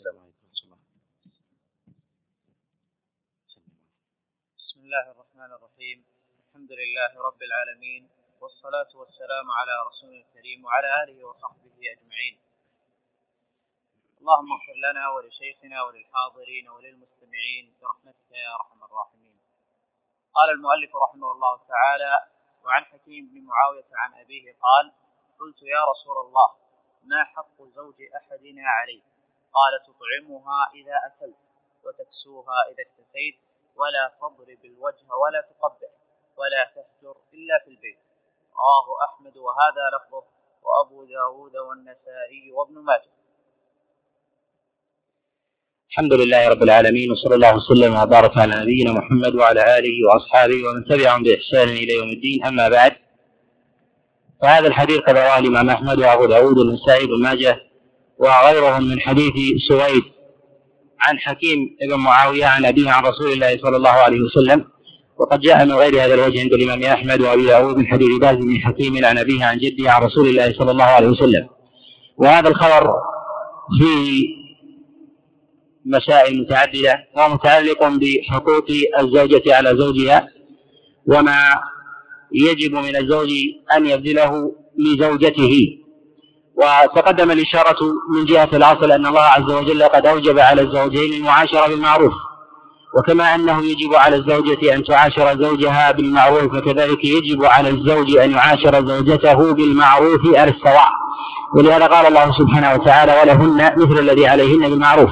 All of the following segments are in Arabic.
السلام عليكم ورحمة الله بسم الله الرحمن الرحيم. الحمد لله رب العالمين والصلاة والسلام على رسول الكريم وعلى آله وصحبه أجمعين. اللهم اغفر لنا ولشيخنا وللحاضرين وللمستمعين برحمتك يا أرحم الراحمين. قال المؤلف رحمه الله تعالى وعن حكيم بن معاوية عن أبيه قال قلت يا رسول الله ما حق زوج أحدنا عليه قال تطعمها إذا أكلت وتكسوها إذا اكتسيت ولا تضرب الوجه ولا تقبح ولا تهجر إلا في البيت. رواه أحمد وهذا لفظه. وأبو داود والنسائي وابن ماجه. الحمد لله رب العالمين وصلى الله وسلم وبارك على نبينا محمد وعلى آله وأصحابه ومن تبعهم بإحسان إلى يوم الدين. أما بعد فهذا الحديث قد رواه الإمام أحمد وأبو داود والنسائي بن ماجه. وغيرهم من حديث سويد عن حكيم بن معاوية عن أبيه عن رسول الله صلى الله عليه وسلم وقد جاء من غير هذا الوجه عند الإمام أحمد وأبي داود من حديث باز بن حكيم عن أبيه عن جده عن رسول الله صلى الله عليه وسلم. وهذا الخبر فيه مسائل متعددة ومتعلق بحقوق الزوجة على زوجها وما يجب من الزوج أن يبذله لزوجته. وتقدم الإشارة من جهة الأصل أن الله عز وجل قد أوجب على الزوجين المعاشرة بالمعروف. وكما أنه يجب على الزوجة أن تعاشر زوجها بالمعروف فكذلك يجب على الزوج أن يعاشر زوجته بالمعروف على السواء. ولهذا قال الله سبحانه وتعالى ولهن مثل الذي عليهن بالمعروف.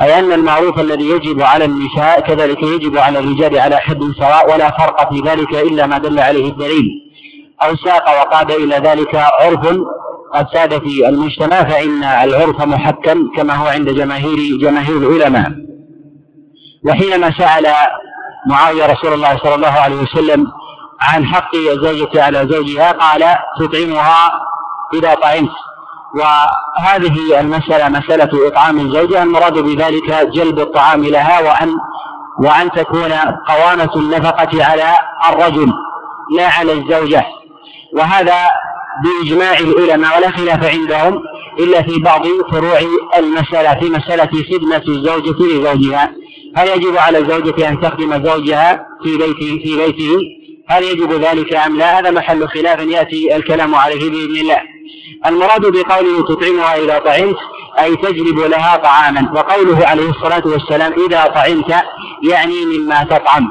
أي أن المعروف الذي يجب على النساء كذلك يجب على الرجال على حد سواء ولا فرق في ذلك إلا ما دل عليه الدليل. أو ساق وقاد إلى ذلك عرف قد ساد في المجتمع فإن العرف محكم كما هو عند جماهير جماهير العلماء. وحينما سأل معاوية رسول الله صلى الله عليه وسلم عن حق الزوجة على زوجها قال تطعمها إذا طعمت. وهذه المسألة مسألة إطعام الزوجة المراد بذلك جلب الطعام لها وأن وأن تكون قوامة النفقة على الرجل لا على الزوجة. وهذا بإجماع العلماء ولا خلاف عندهم إلا في بعض فروع المسألة في مسألة خدمة الزوجة لزوجها. هل يجب على الزوجة أن تخدم زوجها في بيته في بيته؟ هل يجب ذلك أم لا؟ هذا محل خلاف يأتي الكلام عليه بإذن الله. المراد بقوله تطعمها إذا طعمت أي تجلب لها طعاما. وقوله عليه الصلاة والسلام إذا طعمت يعني مما تطعم.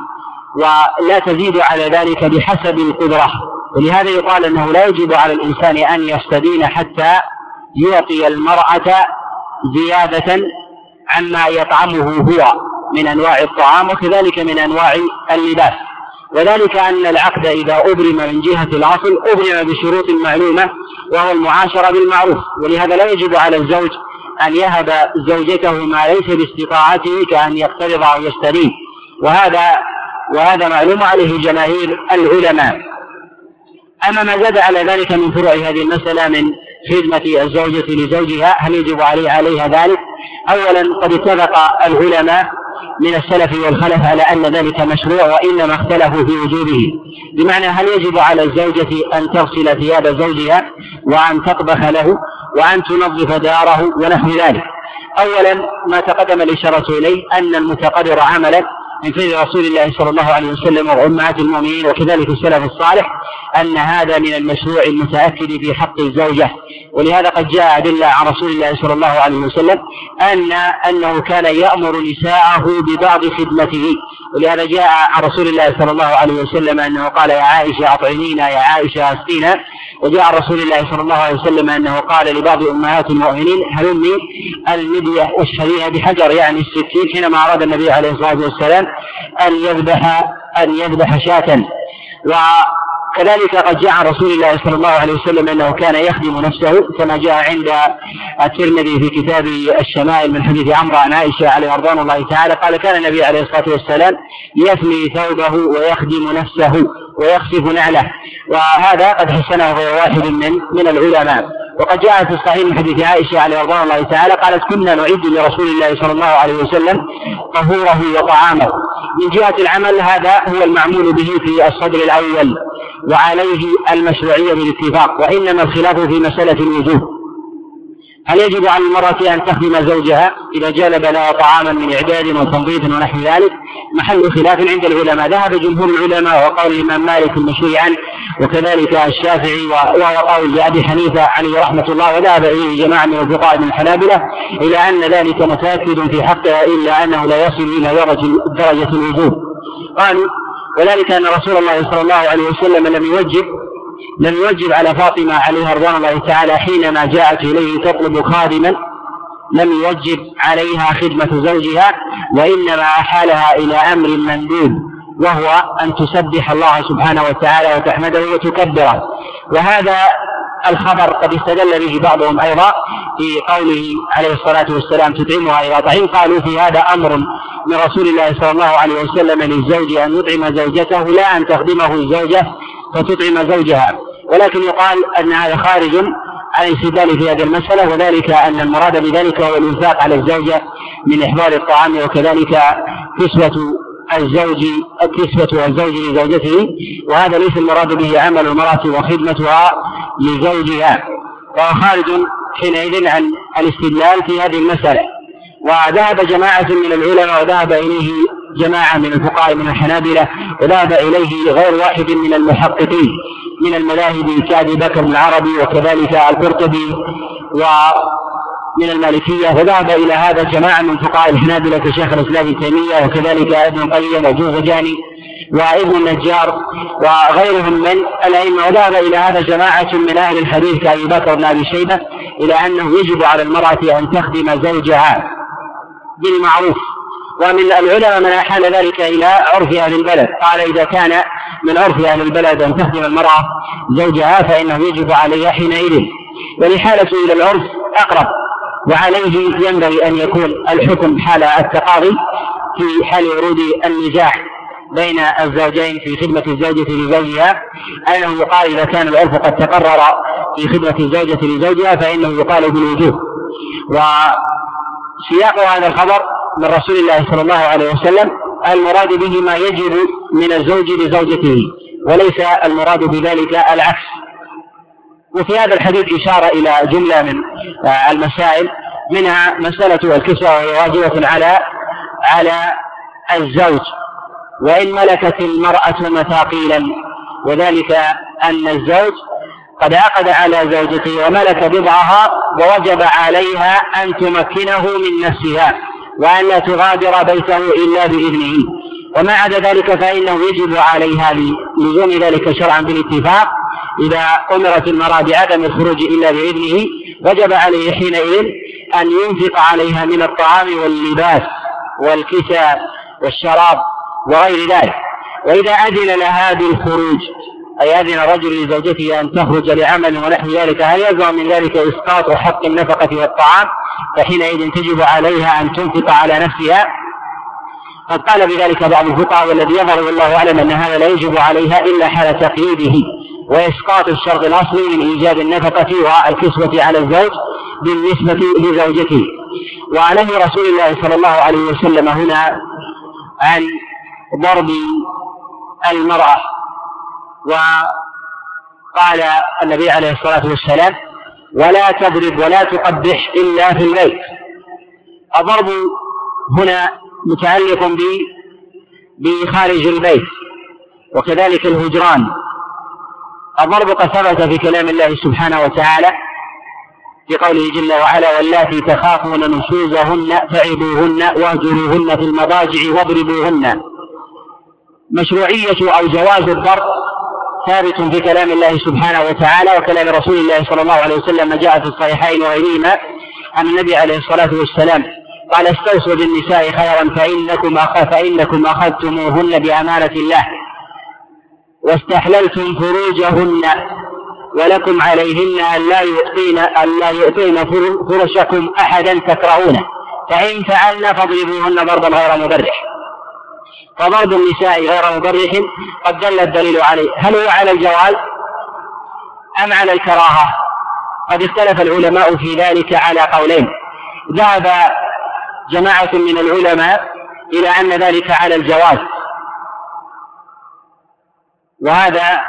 ولا تزيد على ذلك بحسب القدرة. ولهذا يقال أنه لا يجب على الإنسان أن يستدين حتى يعطي المرأة زيادة عما يطعمه هو من أنواع الطعام وكذلك من أنواع اللباس. وذلك أن العقد إذا أبرم من جهة الأصل أبرم بشروط معلومة وهو المعاشرة بالمعروف. ولهذا لا يجب على الزوج أن يهب زوجته ما ليس باستطاعته كأن يقترض أو يستريح وهذا وهذا معلوم عليه جماهير العلماء. أما ما زاد على ذلك من فروع هذه المسألة من خدمة الزوجة لزوجها هل يجب عليه عليها ذلك؟ أولا قد اتفق العلماء من السلف والخلف على أن ذلك مشروع وإنما اختلفوا في وجوبه بمعنى هل يجب على الزوجة أن تغسل ثياب زوجها وأن تطبخ له وأن تنظف داره ونحو ذلك أولا ما تقدم الإشارة إليه أن المتقدر عملا من فعل رسول الله صلى الله عليه وسلم وأمهات المؤمنين وكذلك السلف الصالح أن هذا من المشروع المتأكد في حق الزوجة. ولهذا قد جاء أدلة عن رسول الله صلى الله عليه وسلم أن أنه كان يأمر نساءه ببعض خدمته. ولهذا جاء عن رسول الله صلى الله عليه وسلم أنه قال يا عائشة أطعمينا يا عائشة أسقينا. وجاء عن رسول الله صلى الله عليه وسلم أنه قال لبعض أمهات المؤمنين هلمي المدية والشريعة بحجر يعني السكين حينما أراد النبي عليه الصلاة والسلام أن يذبح أن يذبح شاة. وكذلك قد جاء عن رسول الله صلى الله عليه وسلم أنه كان يخدم نفسه كما جاء عند الترمذي في كتاب الشمائل من حديث عمرو عن عائشة عليه رضوان الله تعالى قال كان النبي عليه الصلاة والسلام يثني ثوبه ويخدم نفسه. ويخسف نعله. وهذا قد حسنه غير واحد من من العلماء. وقد جاء في الصحيح من حديث عائشة عليه رضوان الله تعالى قالت كنا نعد لرسول الله صلى الله عليه وسلم طهوره وطعامه. من جهة العمل هذا هو المعمول به في الصدر الأول وعليه المشروعية بالاتفاق وإنما الخلاف في مسألة الوجوب. هل يجب على المرأة أن تخدم زوجها إذا جلب لها طعاما من إعداد وتنظيف ونحو ذلك؟ محل خلاف عند العلماء. ذهب جمهور العلماء وقول الإمام مالك المشهور عنه وكذلك الشافعي وهو قول لأبي حنيفة عليه رحمة الله وذهب إليه جماعة من الفقهاء من الحنابلة إلى أن ذلك متأكد في حقها إلا أنه لا يصل إلى درجة الوجوب. قالوا وذلك أن رسول الله صلى الله عليه وسلم لم يوجب لم يوجب على فاطمة عليها رضوان الله تعالى حينما جاءت إليه تطلب خادما لم يوجب عليها خدمة زوجها وإنما أحالها إلى أمر مندوب وهو أن تسبح الله سبحانه وتعالى وتحمده وتكبره. وهذا الخبر قد استدل به بعضهم أيضا في قوله عليه الصلاة والسلام تطعمها إذا طعم قالوا في هذا أمر من رسول الله صلى الله عليه وسلم للزوج أن يطعم زوجته لا أن تخدمه الزوجة فتطعم زوجها. ولكن يقال أن هذا خارج عن الاستدلال في هذه المسألة وذلك أن المراد بذلك هو الإنفاق على الزوجة من إحضار الطعام وكذلك كسوة الزوج كسوة الزوج لزوجته. وهذا ليس المراد به عمل المرأة وخدمتها لزوجها. وهو خارج حينئذ عن الاستدلال في هذه المسألة. وذهب جماعة من العلماء وذهب إليه جماعة من الفقهاء من الحنابلة وذهب إليه غير واحد من المحققين من المذاهب كأبي بكر العربي وكذلك القرطبي ومن المالكية وذهب إلى هذا جماعة من فقهاء الحنابلة كشيخ الإسلام ابن تيمية وكذلك ابن القيم وجوزجاني وابن النجار وغيرهم من الأئمة وذهب إلى هذا جماعة من أهل الحديث كأبي بكر بن أبي شيبة إلى أنه يجب على المرأة أن تخدم زوجها بالمعروف. ومن العلماء من أحال ذلك إلى عرف أهل البلد. قال إذا كان من عرف أهل البلد أن تخدم المرأة زوجها فإنه يجب عليها حينئذ. والإحالة إلى العرف أقرب وعليه ينبغي أن يكون الحكم حال التقاضي في حال ورود النزاع بين الزوجين في خدمة الزوجة لزوجها. أنه يقال إذا كان العرف قد تقرر في خدمة الزوجة لزوجها فإنه يقال بالوجوب وسياق هذا الخبر من رسول الله صلى الله عليه وسلم المراد به ما يجب من الزوج لزوجته وليس المراد بذلك العكس. وفي هذا الحديث إشارة إلى جملة من المسائل منها مسألة الكسوة وهي واجبة على على الزوج وإن ملكت المرأة مثاقيلا وذلك أن الزوج قد عقد على زوجته وملك بضعها ووجب عليها أن تمكنه من نفسها وأن لا تغادر بيته إلا بإذنه. وما عدا ذلك فإنه يجب عليها لزوم ذلك شرعا بالاتفاق. إذا أمرت المرأة بعدم الخروج إلا بإذنه وجب عليه حينئذ أن ينفق عليها من الطعام واللباس والكساء والشراب وغير ذلك. وإذا أذن لها بالخروج أي أذن رجل لزوجته أن تخرج لعمل ونحو ذلك؟ هل يلزم من ذلك إسقاط حق النفقة والطعام؟ فحينئذ تجب عليها أن تنفق على نفسها. قد قال بذلك بعض الفقهاء والذي يظهر والله أعلم أن هذا لا يجب عليها إلا حال تقييده وإسقاط الشرط الأصلي من إيجاب النفقة والكسوة على الزوج بالنسبة لزوجته. وعليه رسول الله صلى الله عليه وسلم هنا عن ضرب المرأة. وقال النبي عليه الصلاة والسلام ولا تضرب ولا تقبح إلا في البيت الضرب هنا متعلق ب بخارج البيت وكذلك الهجران. الضرب قد ثبت في كلام الله سبحانه وتعالى في قوله جل وعلا واللاتي تخافون نشوزهن فعظوهن واهجروهن في المضاجع واضربوهن. مشروعية أو جواز الضرب ثابت في كلام الله سبحانه وتعالى وكلام رسول الله صلى الله عليه وسلم ما جاء في الصحيحين وغيرهما عن النبي عليه الصلاة والسلام. قال استوصوا بالنساء خيرا فإنكم فإنكم أخذتموهن بأمانة الله. واستحللتم فروجهن ولكم عليهن أن لا يعطين أن لا يعطين فرشكم أحدا تكرهونه. فإن فعلن فاضربوهن ضربا غير مبرح. فضرب النساء غير مبرح قد دل الدليل عليه. هل هو على الجواز أم على الكراهة؟ قد اختلف العلماء في ذلك على قولين. ذهب جماعة من العلماء إلى أن ذلك على الجواز. وهذا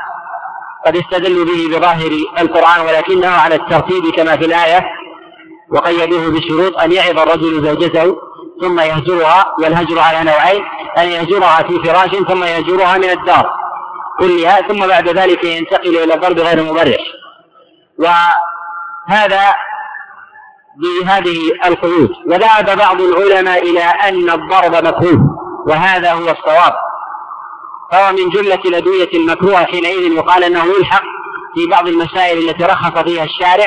قد استدلوا به بظاهر القرآن ولكنه على الترتيب كما في الآية وقيدوه بشروط أن يعظ الرجل زوجته ثم يهجرها والهجر على نوعين. أن يهجرها في فراش ثم يهجرها من الدار كلها ثم بعد ذلك ينتقل إلى الضرب غير مبرح. وهذا بهذه القيود. وذهب بعض العلماء إلى أن الضرب مكروه وهذا هو الصواب. فهو من جملة الأدوية المكروهة حينئذ يقال أنه يلحق في بعض المسائل التي رخص فيها الشارع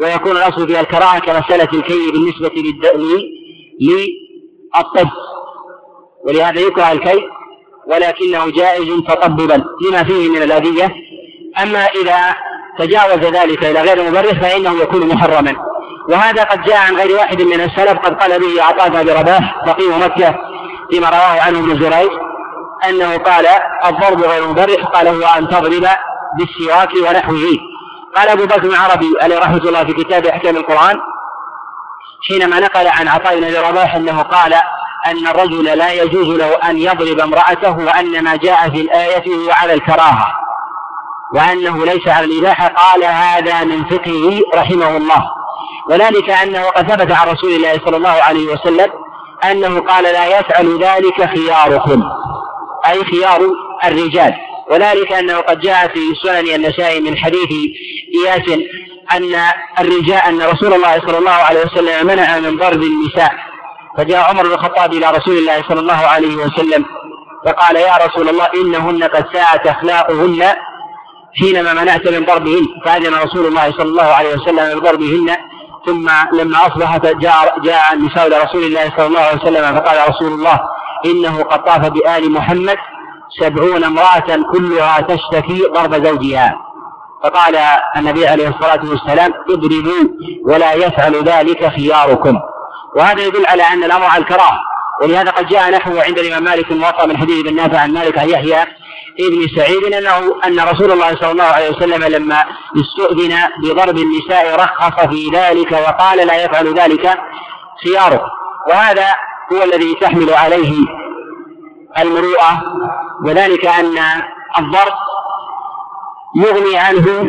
ويكون الأصل فيها الكراهة كمسألة الكي بالنسبة للطب. ولهذا يكره الكي ولكنه جائز تطببا لما فيه من الأذية. أما إذا تجاوز ذلك إلى غير مبرر فإنه يكون محرما. وهذا قد جاء عن غير واحد من السلف قد قال به عطاء بن رباح فقيه مكة فيما رواه عنه ابن جريج أنه قال الضرب غير مبرح قال هو أن تضرب بالسواك ونحوه. قال أبو بكر العربي عليه رحمة الله في كتاب أحكام القرآن حينما نقل عن عطاء بن رباح أنه قال أن الرجل لا يجوز له أن يضرب امرأته وان ما جاء في الآية هو على الكراهة وأنه ليس على الإباحة. قال هذا من فقهه رحمه الله. وذلك أنه قد ثبت عن رسول الله صلى الله عليه وسلم أنه قال لا يفعل ذلك خياركم أي خيار الرجال. وذلك أنه قد جاء في سنن النسائي من حديث إياس أن الرجال أن رسول الله صلى الله عليه وسلم منع من ضرب النساء. فجاء عمر بن الخطاب إلى رسول الله صلى الله عليه وسلم فقال يا رسول الله إنهن قد ساءت أخلاقهن حينما منعت من ضربهن. فأذن رسول الله صلى الله عليه وسلم بضربهن ثم لما أصبحت جاء جاء النساء إلى رسول الله صلى الله عليه وسلم فقال رسول الله إنه قد طاف بآل محمد سبعون امرأة كلها تشتكي ضرب زوجها. فقال النبي عليه الصلاة والسلام اضربوا ولا يفعل ذلك خياركم. وهذا يدل على أن الأمر على الكراهة ولهذا قد جاء نحو عند الإمام مالك الموطأ من حديث ابن نافع عن مالك عن يحيى ابن سعيد أنه أن رسول الله صلى الله عليه وسلم لما استؤذن بضرب النساء رخص في ذلك وقال لا يفعل ذلك خياركم وهذا هو الذي تحمل عليه المروءة وذلك أن الضرب يغني عنه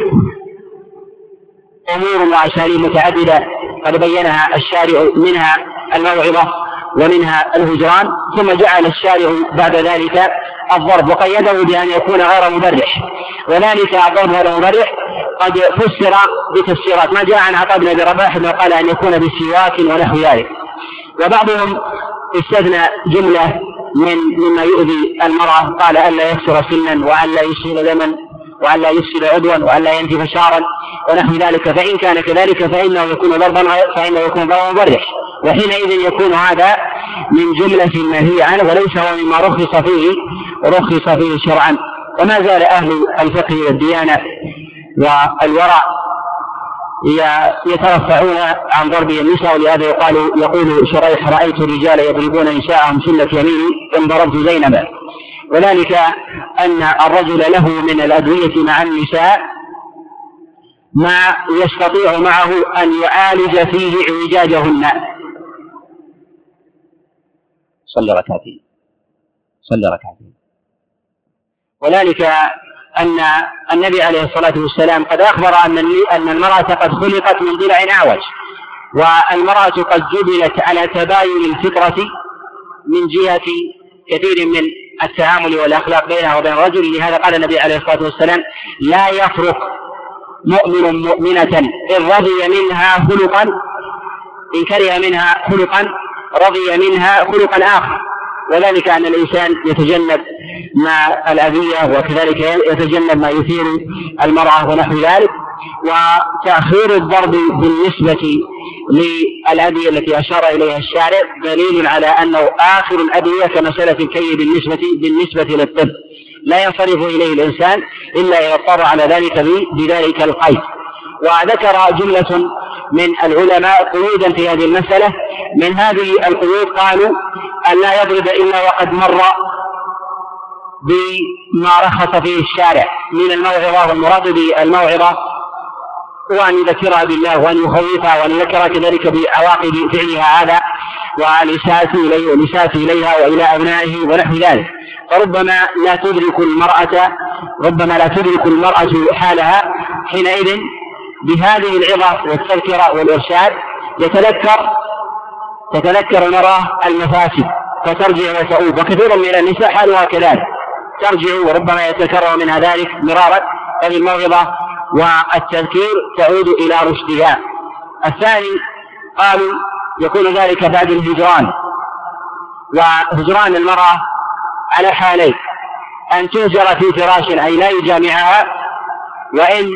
أمور وأساليب متعددة. قد بينها الشارع منها الموعظة ومنها الهجران ثم جعل الشارع بعد ذلك الضرب وقيده بأن يكون غير مبرح. وذلك الضرب غير مبرح قد فسر بتفسيرات. ما جاء عن عطاء بن أبي رباح إنه قال أن يكون بسواك ونحو ذلك. وبعضهم استثنى جملة من مما يؤذي المرأة قال ألا يكسر سنا وألا يسهل دما. وألا يفسد عضوا وألا ينتف شعرا ونحو ذلك. فإن كان كذلك فإنه يكون ضربا فإنه يكون ضربا مبرح. وحينئذ يكون هذا من جملة المنهي عنه وليس هو مما رخص فيه رخص فيه شرعا. وما زال أهل الفقه والديانة والورع يترفعون عن ضرب النساء. ولهذا يقال يقول شريح رأيت الرجال يضربون نساءهم سلة يميني إن ضربت زينبا. وذلك أن الرجل له من الأدوية مع النساء ما يستطيع معه أن يعالج فيه اعوجاجهن صلى ركعتين. صلى ركعتين. وذلك أن النبي عليه الصلاة والسلام قد أخبر أن أن المرأة قد خلقت من ضلع أعوج والمرأة قد جبلت على تباين الفطرة من جهة كثير من التعامل والأخلاق بينها وبين الرجل لهذا قال النبي عليه الصلاة والسلام لا يفرق مؤمن مؤمنة إن رضي منها خلقا إن كره منها خلقا رضي منها خلقا آخر. وذلك أن الإنسان يتجنب ما الأذية وكذلك يتجنب ما يثير المرأة ونحو ذلك. وتأخير الضرب بالنسبة للأدوية التي أشار إليها الشارع دليل على أنه آخر الأدوية كمسألة الكي بالنسبة بالنسبة للطب. لا ينصرف إليه الإنسان إلا إذا اضطر على ذلك بذلك القيد. وذكر جملة من العلماء قيودا في هذه المسألة. من هذه القيود قالوا أن لا يضرب إلا وقد مر بما رخص فيه الشارع. من الموعظة والمراد بالموعظة وأن يذكرها بالله وأن يخوفها وأن يذكرها كذلك بعواقب فعلها هذا والإساءة إليه والإساءة إليها وإلى أبنائه ونحو ذلك. فربما لا تدرك المرأة ربما لا تدرك المرأة حالها حينئذ بهذه العظة والتذكرة والإرشاد يتذكر تتذكر المرأة المفاسد فترجع وتؤوب. وكثير من النساء حالها كذلك. ترجع وربما يتكرر منها ذلك مرارا. فبالموعظة والتذكير تعود إلى رشدها. الثاني قالوا يكون ذلك بعد الهجران. وهجران المرأة على حالين أن تهجر في فراش أي لا يجامعها وإن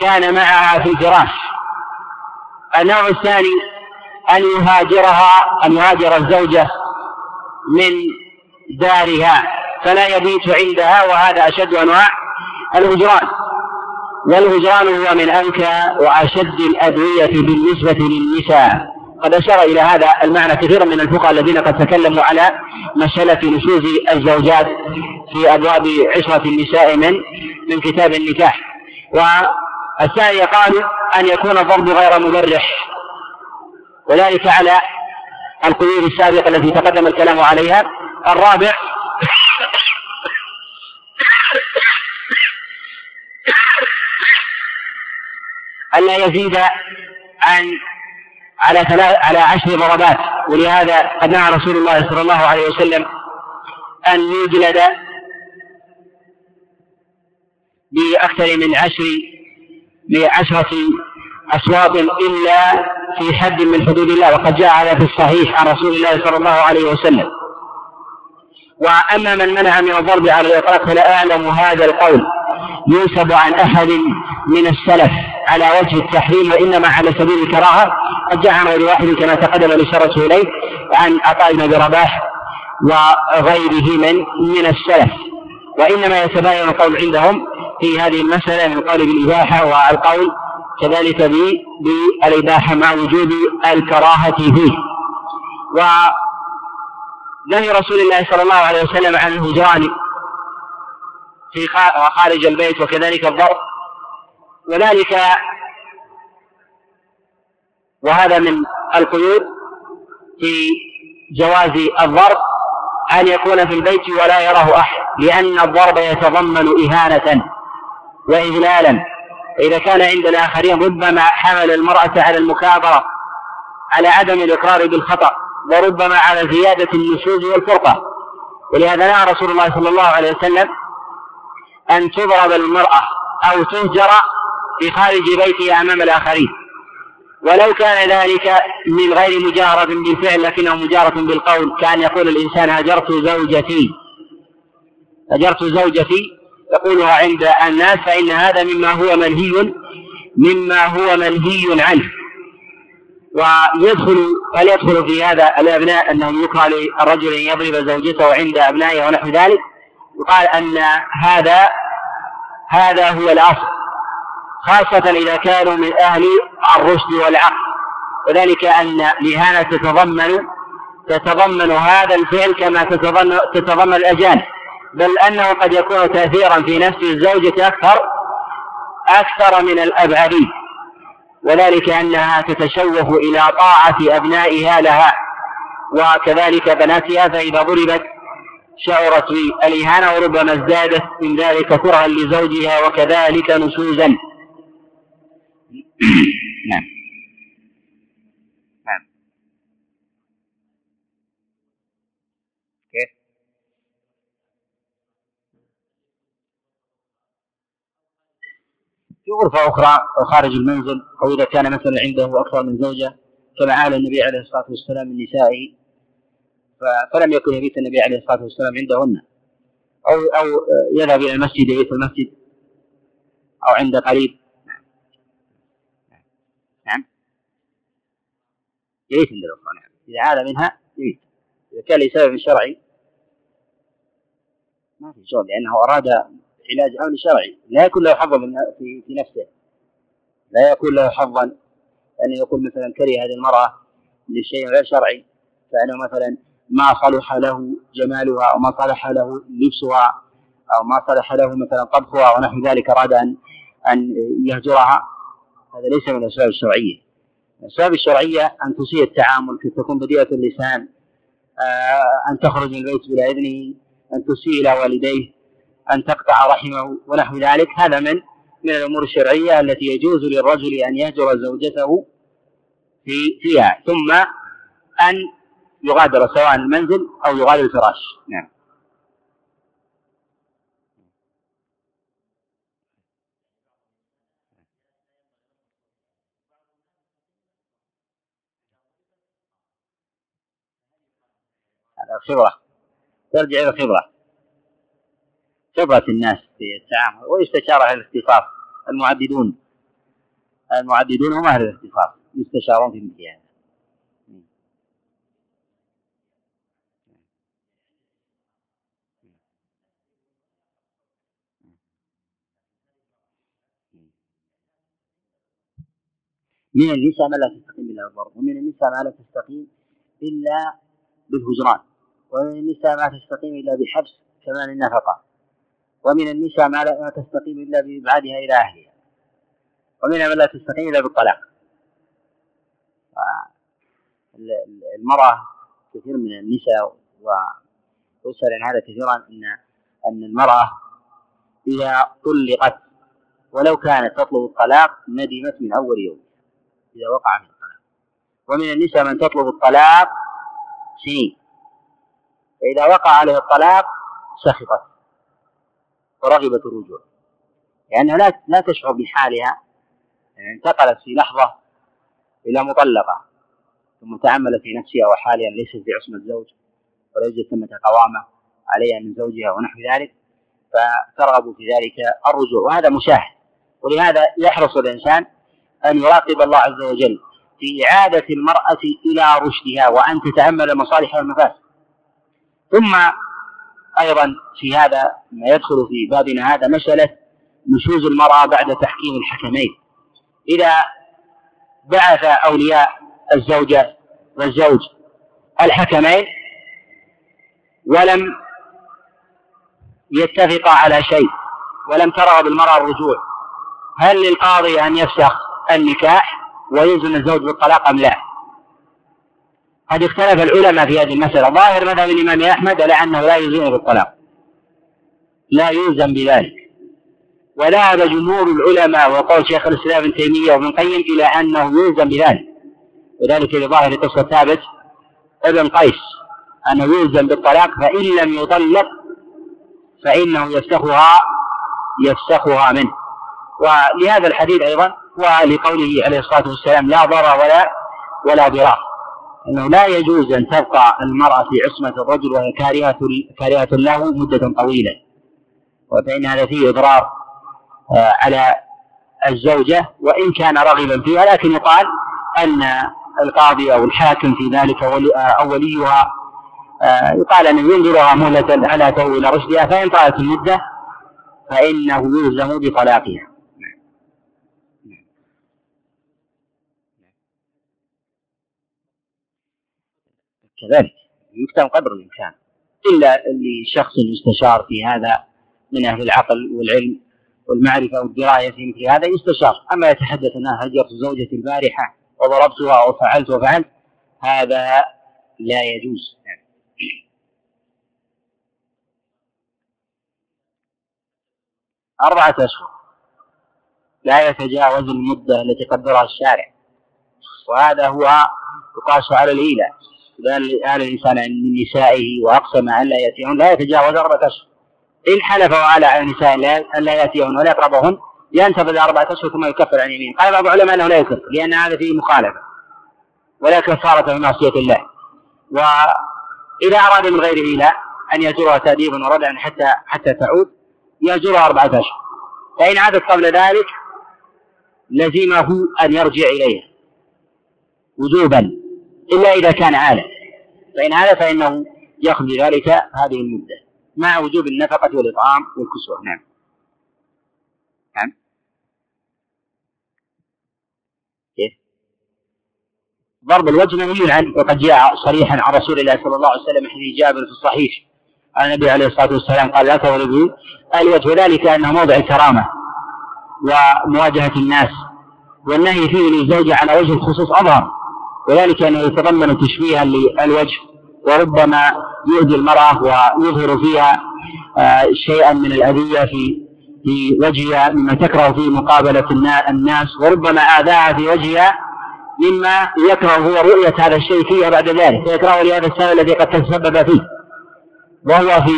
كان معها في الفراش. النوع الثاني أن يهاجرها أن يهاجر الزوجة من دارها. فلا يبيت عندها وهذا أشد أنواع الهجران. والهجران هو من أنكى وأشد الأدوية بالنسبة للنساء. قد أشار إلى هذا المعنى كثير من الفقهاء الذين قد تكلموا على مسألة نشوز الزوجات في أبواب عشرة النساء من من كتاب النكاح. والثاني قالوا أن يكون الضرب غير مبرح. وذلك على القيود السابقة التي تقدم الكلام عليها. الرابع ألا يزيد عن على ثلاث على عشر ضربات ولهذا قد نهى رسول الله صلى الله عليه وسلم أن يجلد بأكثر من عشر بعشرة أصوات إلا في حد من حدود الله وقد جاء هذا في الصحيح عن رسول الله صلى الله عليه وسلم. وأما من منع من الضرب على الإطلاق فلا أعلم هذا القول. ينسب عن أحد من السلف على وجه التحريم وإنما على سبيل الكراهة قد جاء عن غير واحد كما تقدم الإشارة إليه عن عطاء بن رباح وغيره من من السلف. وإنما يتباين القول عندهم في هذه المسألة من القول بالإباحة والقول كذلك بالإباحة مع وجود الكراهة فيه. ونهي رسول الله صلى الله عليه وسلم عن الهجران في خارج البيت وكذلك الضرب وذلك وهذا من القيود في جواز الضرب أن يكون في البيت ولا يراه أحد لأن الضرب يتضمن إهانة وإذلالا. فإذا كان عند الآخرين ربما حمل المرأة على المكابرة على عدم الإقرار بالخطأ وربما على زيادة النشوز والفرقة. ولهذا نهى رسول الله صلى الله عليه وسلم أن تضرب المرأة أو تهجر في خارج بيتها أمام الآخرين. ولو كان ذلك من غير مجارة بالفعل لكنه مجارة بالقول كان يقول الإنسان هجرت زوجتي. هجرت زوجتي يقولها عند الناس فإن هذا مما هو منهي مما هو منهي عنه. ويدخل هل يدخل في هذا الأبناء أنه يكره للرجل أن يضرب زوجته عند أبنائه ونحو ذلك. يقال أن هذا هذا هو الأصل خاصة إذا كانوا من أهل الرشد والعقل. وذلك أن الإهانة تتضمن تتضمن هذا الفعل كما تتضمن تتضمن الأجانب. بل أنه قد يكون تأثيرا في نفس الزوجة أكثر أكثر من الأبعدين. وذلك أنها تتشوف إلى طاعة أبنائها لها. وكذلك بناتها فإذا ضربت شعرت بالإهانة وربما ازدادت من ذلك كرها لزوجها وكذلك نشوزا. نعم. نعم. كيف؟ في غرفة أخرى أو خارج المنزل أو إذا كان مثلا عنده أكثر من زوجة كما عال النبي عليه الصلاة والسلام من نسائه فلم يكن يبيت النبي عليه الصلاة والسلام عندهن. أو أو يذهب إلى المسجد يبيت المسجد. أو عند قريب. نعم. نعم. يبيت عند الأخرى نعم. إذا عاد منها يبيت. إذا كان لسبب شرعي ما في شغل لأنه أراد علاج أمر شرعي. لا يكون له حظا في في نفسه. لا يكون له حظا أن يقول مثلا كره هذه المرأة لشيء غير شرعي. فأنه مثلا ما صلح له جمالها أو ما صلح له لبسها أو ما صلح له مثلا طبخها ونحو ذلك أراد أن أن يهجرها. هذا ليس من الأسباب الشرعية. الأسباب الشرعية أن تسيء التعامل تكون بديهة اللسان آه، أن تخرج من البيت بلا إذنه أن تسيء إلى والديه أن تقطع رحمه ونحو ذلك. هذا من من الأمور الشرعية التي يجوز للرجل أن يهجر زوجته في فيها. ثم أن يغادر سواء المنزل أو يغادر الفراش. نعم. هذا خبرة. ترجع إلى الخبرة. خبرة الناس في التعامل. ويستشار أهل الاختصاص المعددون. المعددون هم أهل الاختصاص يستشارون في مثل هذا من النساء ما لا تستقيم إلا بالضرب ومن النساء ما لا تستقيم إلا بالهجران ومن النساء ما تستقيم إلا بحبس كمان النفقه ومن النساء ما لا تستقيم إلا بابعادها إلى أهلها ومنها ما لا تستقيم إلا بالطلاق. المرأة كثير من النساء ويسأل عن هذا كثيرا ان أن المرأة إذا طلقت ولو كانت تطلب الطلاق ندمت من أول يوم. إذا وقع من الطلاق. ومن النساء من تطلب الطلاق سنين. فإذا وقع عليه الطلاق سخطت ورغبت الرجوع. لأنها لا لا تشعر بحالها. يعني انتقلت في لحظة إلى مطلقة. ثم تأملت في نفسها وحالها ليست في عصمة زوج وليست ثمة قوامة عليها من زوجها ونحو ذلك. فترغب في ذلك الرجوع. وهذا مشاهد. ولهذا يحرص الإنسان أن يراقب الله عز وجل في إعادة المرأة إلى رشدها وأن تتأمل المصالح والمفاسد ثم أيضا في هذا ما يدخل في بابنا هذا مسألة نشوز المرأة بعد تحكيم الحكمين. إذا بعث أولياء الزوجة والزوج الحكمين ولم يتفقا على شيء ولم ترغب المرأة الرجوع هل للقاضي أن يفسخ؟ النكاح ويلزم الزوج بالطلاق أم لا؟ قد اختلف العلماء في هذه المسألة. ظاهر مذهب الإمام أحمد على أنه لا يلزم بالطلاق. لا يلزم بذلك. وذهب جمهور العلماء وقول شيخ الإسلام ابن تيمية وابن القيم إلى أنه يلزم بذلك. وذلك لظاهر قصة ثابت ابن قيس أنه يلزم بالطلاق فإن لم يطلق فإنه يفسخها يفسخها منه. ولهذا الحديث أيضا ولقوله عليه الصلاة والسلام لا ضرر ولا ولا ضرار. أنه لا يجوز أن تبقى المرأة في عصمة الرجل وهي كارهة كارهة له مدة طويلة. وفإن هذا فيه إضرار آه، على الزوجة وإن كان رغبا فيها لكن يقال أن القاضي أو الحاكم في ذلك أو وليها آه، يقال أنه ينظرها مهلة على إلى رشدها فإن طالت المدة فإنه يلزم بطلاقها. كذلك يكتم قدر الإمكان. إلا لشخص يستشار في هذا من أهل العقل والعلم والمعرفة والدراية في مثل هذا يستشار. أما يتحدث أنها هجرت زوجتي البارحة وضربتها وفعلت وفعلت هذا لا يجوز. أربعة أشهر لا يتجاوز المدة التي قدرها الشارع وهذا هو يقاس على الإيلاء آل الإنسان من نسائه وأقسم أن لا يأتيهن لا يتجاوز أربعة أشهر. إن حلف وعلى على النساء أن لا يأتيهن ولا يقربهن ينتفذ أربعة أشهر ثم يكفر عن يمين قال بعض العلماء أنه لا يكفر لأن هذا فيه مخالفة ولا كفارة في معصية الله. وإذا أراد من غير إيلاء أن يجرها تأديبا وردعا حتى حتى تعود يأجرها أربعة أشهر. فإن عادت قبل ذلك لزمه أن يرجع إليها وجوبا. إلا إذا كان عالم. فإن هذا فإنه يقضي ذلك هذه المدة مع وجوب النفقة والإطعام والكسوة. نعم. نعم. كيف؟ ضرب الوجه منهي عنه وقد جاء صريحا عن رسول الله صلى الله عليه وسلم حديث جابر في الصحيح. عن النبي عليه الصلاة والسلام قال لا تضربوا الوجه وذلك أنه موضع الكرامة ومواجهة الناس والنهي فيه للزوجه على وجه الخصوص أظهر. وذلك أنه يتضمن تشبيها للوجه وربما يؤذي المرأة ويظهر فيها آه، شيئا من الأذية في في وجهها مما تكره في مقابلة الناس وربما آذاها في وجهها مما يكره هو رؤية هذا الشيء فيها بعد ذلك فيكرهه لهذا السبب الذي قد تسبب فيه وهو في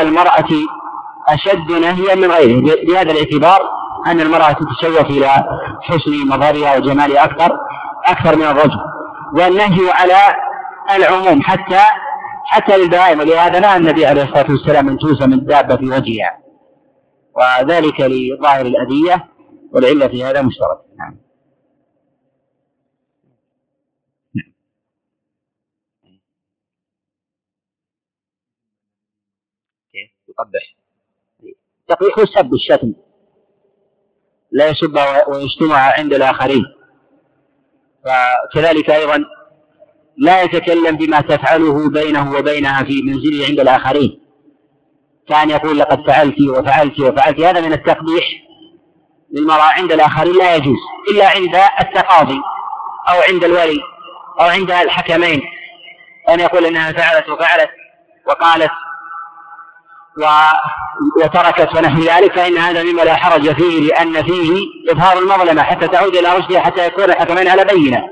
المرأة أشد نهيا من غيره بهذا الاعتبار أن المرأة تتشوف إلى حسن مظهرها وجمالها أكثر أكثر من الرجل والنهي على العموم حتى حتى للبهائم ولهذا نهى النبي عليه الصلاة والسلام أن توسى من دابة في وجهها. وذلك لظاهر الأذية والعلة في هذا مشترك نعم. يقبح. تقبيح السب الشتم لا يسبها ويشتمها عند الآخرين. فكذلك أيضا لا يتكلم بما تفعله بينه وبينها في منزله عند الآخرين. كان يقول لقد فعلت وفعلت وفعلت. هذا من التقبيح للمرأة عند الآخرين لا يجوز إلا عند التقاضي أو عند الولي أو عند الحكمين. أن يقول إنها فعلت وفعلت وقالت وتركت ونحو ذلك فإن هذا مما لا حرج فيه لأن فيه إظهار المظلمة حتى تعود إلى رشدها حتى يكون الحكمين على بينة.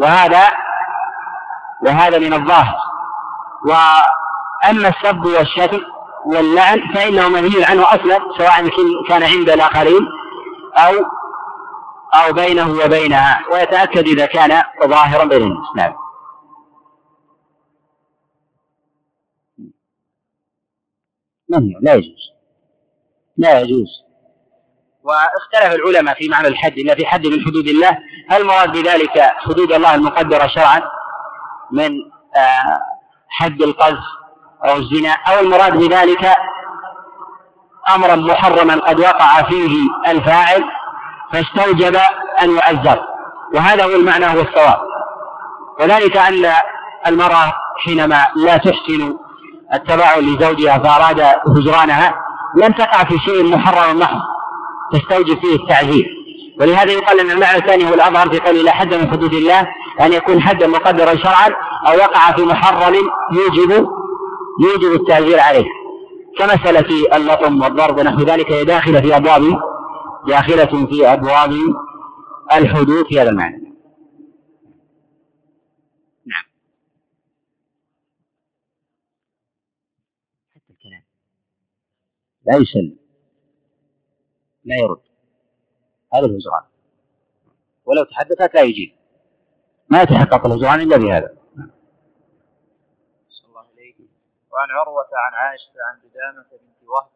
وهذا وهذا من الظاهر. وأما السب والشتم واللعن فإنه منهي عنه أصلا سواء كان عند الآخرين أو أو بينه وبينها ويتأكد إذا كان ظاهرا بين الناس نعم. منهي لا يجوز. لا يجوز. واختلف العلماء في معنى الحد إلا في حد من حدود الله هل المراد بذلك حدود الله المقدرة شرعا من آه، حد القذف أو الزنا أو المراد بذلك أمرا محرما قد وقع فيه الفاعل فاستوجب أن يؤذر؟ وهذا هو المعنى هو الصواب. وذلك أن المرأة حينما لا تحسن التباع لزوجها فأراد هجرانها لم تقع في شيء محرم محض تستوجب فيه التعذير ولهذا يقال أن المعنى الثاني هو الأظهر في قوله لا حد من حدود الله أن يكون حدا مقدرا شرعا أو وقع في محرم يوجب يوجب التعذير عليه. كمسألة اللطم والضرب ونحو ذلك هي داخلة في أبواب داخلة في أبواب الحدود في هذا المعنى. لا يسلم لا يرد. هذا الهجران ولو تحدثت لا يجيب. ما يتحقق الهجران إلا بهذا. الله إليك وعن عروة عن عائشة عن بدامة بنت وهب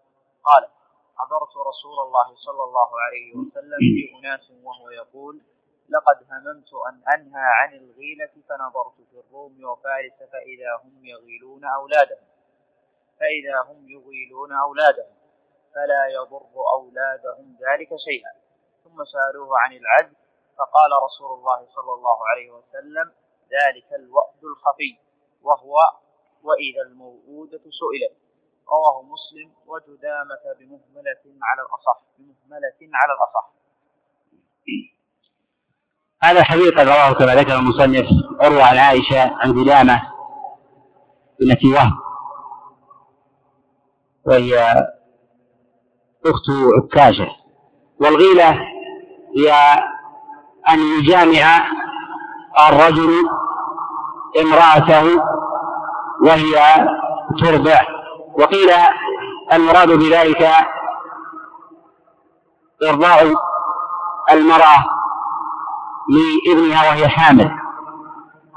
قالت حضرت رسول الله صلى الله عليه وسلم في أناس وهو يقول لقد هممت أن أنهى عن الغيلة فنظرت في الروم وفارس فإذا هم يغيلون أولادهم. فإذا هم يغيلون أولادهم. فلا يضر أولادهم ذلك شيئا. ثم سألوه عن العدل فقال رسول الله صلى الله عليه وسلم ذلك الوأد الخفي وهو وإذا الموءودة سئلت. رواه مسلم وجدامة بمهملة على الأصح بمهملة على الأصح. هذا الحديث قد رواه كما ذكر المصنف عروة عن عائشة عن جدامة بنت وهب وهي أخت عكاشة والغيلة هي أن يجامع الرجل امرأته وهي ترضع. وقيل المراد بذلك إرضاع المرأة لابنها وهي حامل.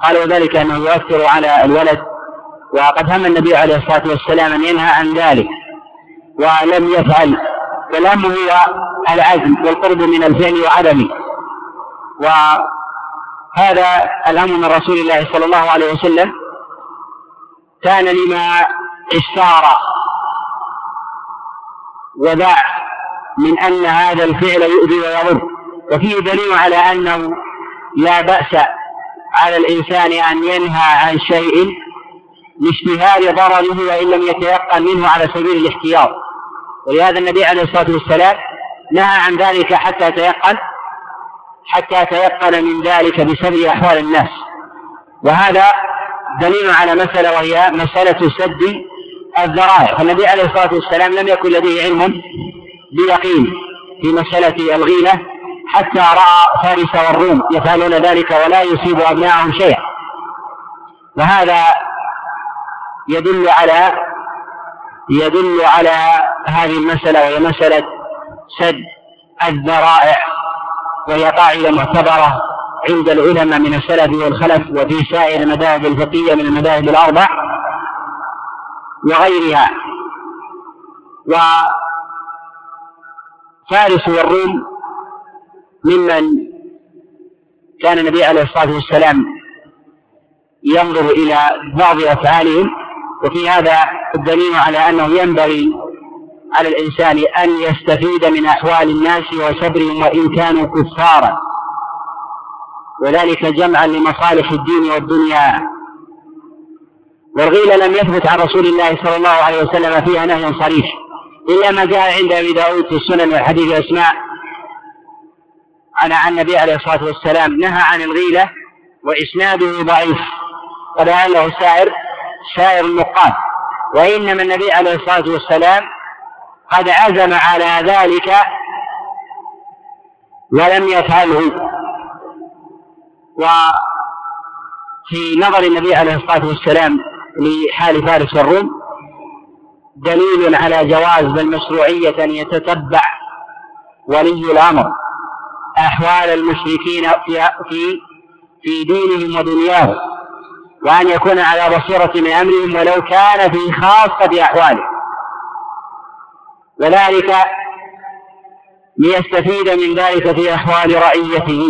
قالوا ذلك أنه يؤثر على الولد وقد هم النبي عليه الصلاة والسلام أن ينهى عن ذلك ولم يفعل والأمر هو العزم والقرب من الفعل وعدمه وهذا الأمر من رسول الله صلى الله عليه وسلم كان لما اشتهر وذاع من أن هذا الفعل يؤذي ويضر. وفيه دليل على أنه لا بأس على الإنسان أن ينهى عن شيء لاشتهار ضرره وإن لم يتيقن منه على سبيل الاحتياط. ولهذا النبي عليه الصلاة والسلام نهى عن ذلك حتى يتيقن حتى يتيقن من ذلك بسبب أحوال الناس. وهذا دليل على مسألة وهي مسألة سد الذرائع. فالنبي عليه الصلاة والسلام لم يكن لديه علم بيقين في مسألة الغيلة حتى رأى فارس والروم يفعلون ذلك ولا يصيب أبنائهم شيئا. وهذا يدل على يدل على هذه المسألة وهي مسألة سد الذرائع وهي قاعدة معتبرة عند العلماء من السلف والخلف وفي سائر المذاهب الفقهية من المذاهب الأربع وغيرها. وفارس والروم ممن كان النبي عليه الصلاة والسلام ينظر إلى بعض أفعالهم وفي هذا الدليل على أنه ينبغي على الإنسان أن يستفيد من أحوال الناس وصبرهم وإن كانوا كفارا. وذلك جمعا لمصالح الدين والدنيا. والغيلة لم يثبت عن رسول الله صلى الله عليه وسلم فيها نهي صريح إلا ما جاء عند أبي داود في السنن والحديث أسماء عن النبي عليه الصلاة والسلام نهى عن الغيلة وإسناده ضعيف له سائر سائر النقاد وإنما النبي عليه الصلاة والسلام قد عزم على ذلك ولم يفعله. وفي نظر النبي عليه الصلاة والسلام لحال فارس الروم دليل على جواز بل مشروعية أن يتتبع ولي الأمر. أحوال المشركين في في دينهم ودنياهم. وأن يكون على بصيرة من أمرهم ولو كان في خاصة أحوالهم وذلك ليستفيد من ذلك في أحوال رعيته.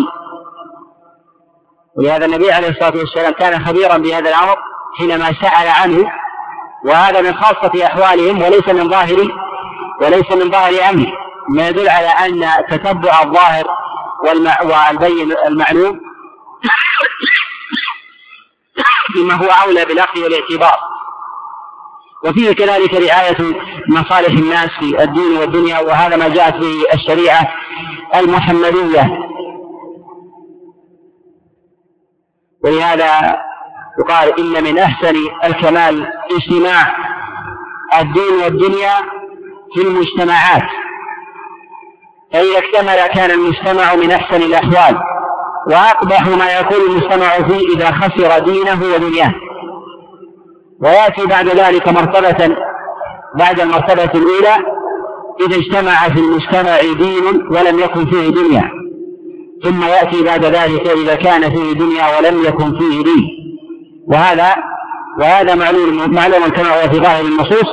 ولهذا النبي عليه الصلاة والسلام كان خبيرا بهذا الأمر حينما سأل عنه وهذا من خاصة أحوالهم وليس من ظاهر وليس من ظاهر أمره. ما يدل على أن تتبع الظاهر والبين المعلوم. بما هو أولى بالأخذ والاعتبار. وفيه كذلك رعاية مصالح الناس في الدين والدنيا وهذا ما جاءت به الشريعة المحمدية. ولهذا يقال إن من أحسن الكمال اجتماع الدين والدنيا في المجتمعات. فإذا اكتمل كان المجتمع من أحسن الأحوال. وأقبح ما يكون المجتمع فيه إذا خسر دينه ودنياه. ويأتي بعد ذلك مرتبة بعد المرتبة الأولى إذا اجتمع في المجتمع دين ولم يكن فيه دنيا. ثم يأتي بعد ذلك إذا كان فيه دنيا ولم يكن فيه دين. وهذا وهذا معلوم معلوم كما هو في ظاهر النصوص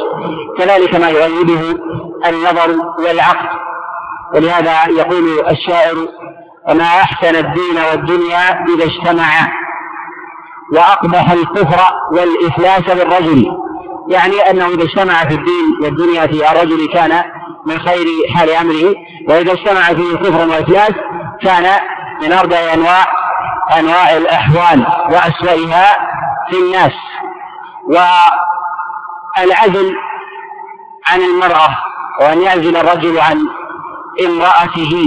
كذلك ما يؤيده النظر والعقل. ولهذا يقول الشاعر وما أحسن الدين والدنيا إذا اجتمعا. وأقبح الكفر والإفلاس بالرجل. يعني أنه إذا اجتمع في الدين والدنيا في الرجل كان من خير حال أمره وإذا اجتمع فيه كفر وإفلاس كان من أربع أنواع أنواع الأحوال وأسوأها في الناس. والعزل عن المرأة وأن يعزل الرجل عن امرأته.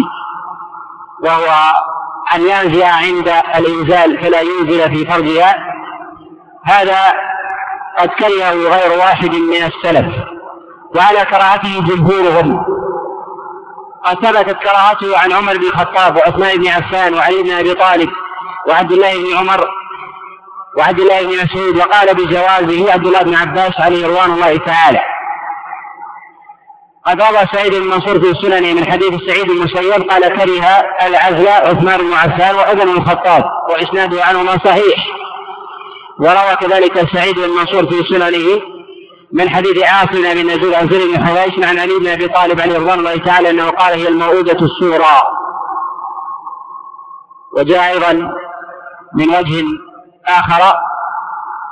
وهو أن ينزع عند الإنزال فلا ينزل في فرجها. هذا قد كرهه غير واحد من السلف وعلى كراهته جمهورهم. قد ثبتت كراهته عن عمر بن الخطاب وعثمان بن عفان وعلي بن أبي طالب وعبد الله بن عمر وعبد الله بن مسعود وقال بجوازه عبد الله بن عباس عليه رضوان الله تعالى. قد روى سعيد بن منصور في سننه من حديث سعيد بن المسيب قال كره العزل عثمان بن عفان وعمر بن الخطاب وإسناده عنهما صحيح. وروى كذلك سعيد بن منصور في سننه من حديث عاصم بن نزول عن زيد بن حبيش عن علي بن أبي طالب عليه رضوان الله تعالى أنه قال هي الموءودة السورى وجاء أيضا من وجه آخر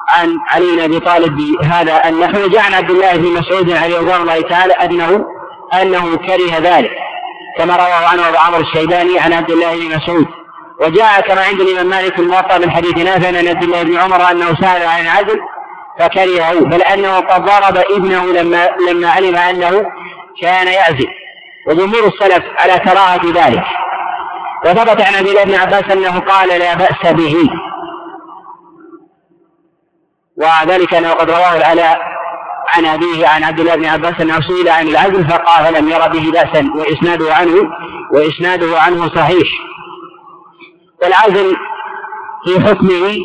عن علي بن أبي طالب بهذا النحو. وجاء عن عبد الله بن مسعود عليه رضوان الله تعالى انه أنه كره ذلك كما رواه عنه أبو عمرو الشيباني عن عبد الله بن مسعود. وجاء كما عند الإمام مالك في الموطأ من حديث نافع عن عبد الله بن عمر أنه سأل عن العزل فكرهه بل أنه قد ضرب ابنه لما لما علم أنه كان يعزل. وجمهور السلف على كراهة ذلك. وثبت عن ابي بن عباس أنه قال لا بأس به. وذلك أنه قد رواه العلاء عن أبيه عن عبد الله بن عباس أنه سئل عن العزل فقال لم ير به بأسا وإسناده عنه وإسناده عنه صحيح. والعزل في حكمه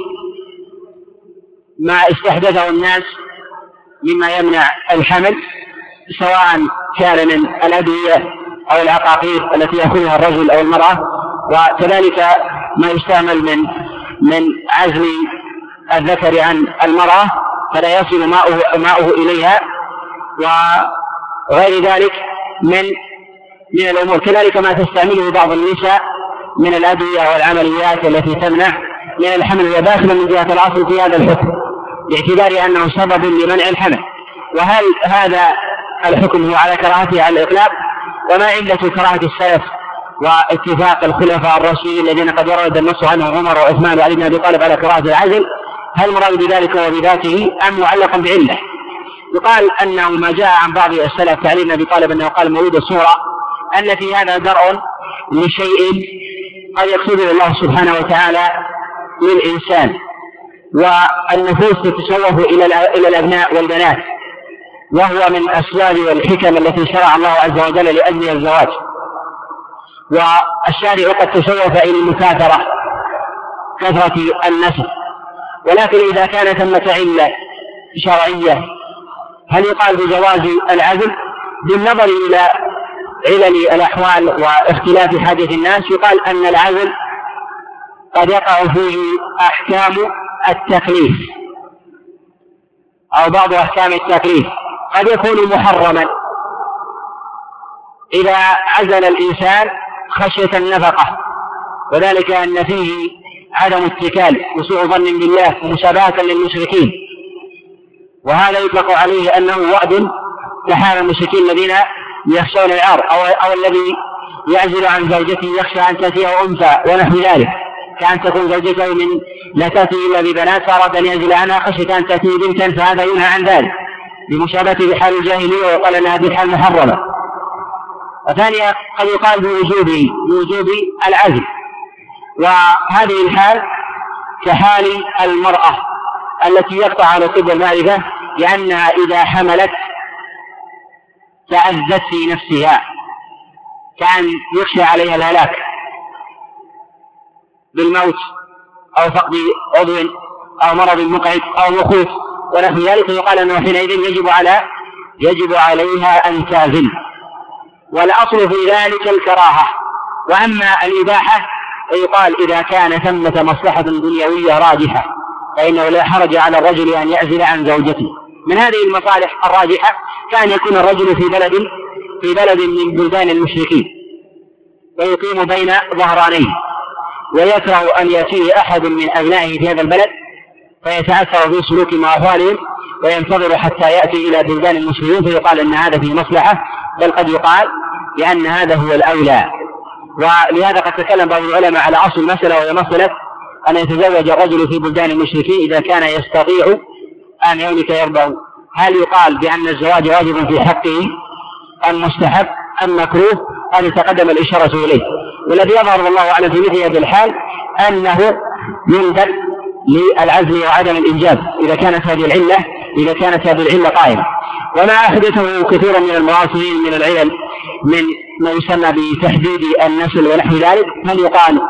ما استحدثه الناس مما يمنع الحمل سواء كان من الأدوية أو العقاقير التي يأخذها الرجل أو المرأة وكذلك ما يستعمل من من عزل الذكر عن المرأة فلا يصل ماؤه ماؤه إليها وغير ذلك من من الأمور. كذلك ما تستعمله بعض النساء من الأدوية والعمليات التي تمنع من الحمل هي داخلة من جهة الأصل في هذا الحكم باعتبار أنه سبب لمنع الحمل. وهل هذا الحكم هو على كراهته على الإطلاق؟ وما علة كراهة السلف واتفاق الخلفاء الراشدين الذين قد ورد النص عنهم عمر وعثمان وعلي بن أبي طالب على كراهة العزل؟ هل المراد بذلك هو بذاته أم معلق بعلة؟ يقال أنه ما جاء عن بعض السلف كعلي بن أبي طالب أنه قال مولود الصورة أن في هذا درء لشيء قد يقصده الله سبحانه وتعالى للإنسان والنفوس تتشوف إلى إلى الأبناء والبنات وهو من أسباب والحكم التي شرع الله عز وجل لاجل الزواج والشارع قد تشوف إلى المكاثرة كثرة النسل ولكن إذا كان ثمه عله شرعية هل يقال بجواز العزل؟ بالنظر إلى علل الأحوال واختلاف حاجة الناس يقال أن العزل قد يقع فيه أحكام التكليف أو بعض أحكام التكليف قد يكون محرما. إذا عزل الإنسان خشية النفقة وذلك أن فيه عدم اتكال وسوء ظن بالله ومشابهة للمشركين. وهذا يطلق عليه أنه وعد كحال المشركين الذين يخشون العار أو, أو الذي يعزل عن زوجته يخشى أن تأتيه أنثى ونحو ذلك. كأن تكون زوجته من لا تأتي إلا ببنات فأراد أن يعزل عنها خشية أن تأتي بنتا فهذا ينهى عن ذلك. بمشابهة بحال الجاهلية ويقال أن هذه الحال محرمة. وثانيا قد يقال بوجوب بوجوب العزل. وهذه الحال كحال المرأة التي يقطع طب المعرفة لأنها إذا حملت تعزت في نفسها كأن يخشى عليها الهلاك بالموت أو فقد عضو أو مرض مقعد أو مخوف ونحو ذلك. يقال أنه حينئذ يجب على يجب عليها أن تعزل والأصل في ذلك الكراهة. وأما الإباحة فيقال إذا كان ثمة مصلحة دنيوية راجحة فإنه لا حرج على الرجل أن يعزل عن زوجته. من هذه المصالح الراجحة كان يكون الرجل في بلد في بلد من بلدان المشركين ويقيم بين ظهرانيه ويكره أن يأتيه أحد من أبنائه في هذا البلد فيتأثر في سلوكهم وأحوالهم وينتظر حتى يأتي إلى بلدان المسلمين فيقال أن هذا فيه مصلحة بل قد يقال لأن هذا هو الأولى. ولهذا قد تكلم بعض العلماء على أصل المسألة وهي مسألة أن يتزوج الرجل في بلدان المشركين إذا كان يستطيع أن يملك يربع هل يقال بأن الزواج واجب في حقه؟ أم مستحب أم مكروه؟ هذا تقدم الإشارة إليه. والذي يظهر والله أعلم في مثل هذه الحال أنه يندب للعزل وعدم الإنجاب إذا كانت هذه العلة إذا كانت هذه العلة قائمة. وما أحدثه كثير من المعاصرين من العلل من ما يسمى بتحديد النسل ونحو ذلك هل يقال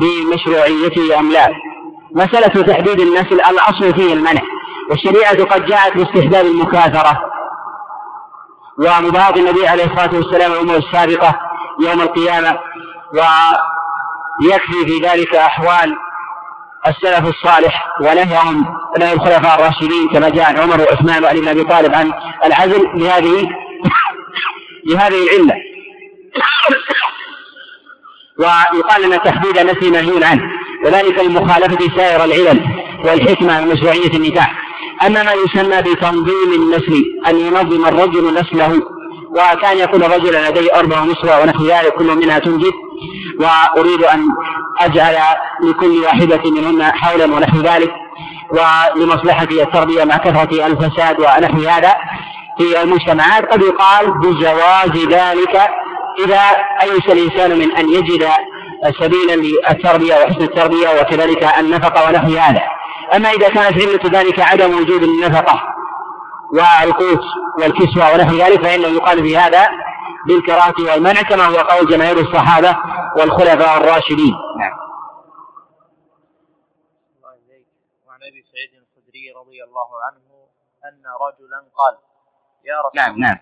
بمشروعيته أم لا؟ مسألة تحديد النسل الأصل فيه المنع. والشريعة قد جاءت باستحباب المكاثرة. ومباغض النبي عليه الصلاة والسلام الأمور السابقة يوم القيامة ويكفي في ذلك أحوال السلف الصالح ونهيهم نهي الخلفاء الراشدين كما جاء عمر وعثمان وعلي بن أبي طالب عن العزل. لهذه لهذه العلة. ويقال ان تحديد النسل منهي عنه. وذلك لمخالفة سائر العلل والحكمة من مشروعية النكاح. أما ما يسمى بتنظيم النسل أن ينظم الرجل نسله. وكان يكون رجلا لديه أربع نسوة ونحو ذلك كل منها تنجب. وأريد أن أجعل لكل واحدة منهن حولا ونحو ذلك. ولمصلحة التربية مع كثرة الفساد ونحو هذا. في المجتمعات قد يقال بجواز ذلك إذا أيس الإنسان من أن يجد سبيلا للتربية وحسن التربية وكذلك النفقة ونحو هذا. أما إذا كانت علة ذلك عدم وجود النفقة والقوت والكسوة ونحو ذلك فإنه يقال في هذا بالكراهة والمنع كما هو قول جماهير الصحابة والخلفاء الراشدين. نعم. وعن أبي سعيد الخدري رضي الله عنه أن رجلا قال يا رسول نعم نعم.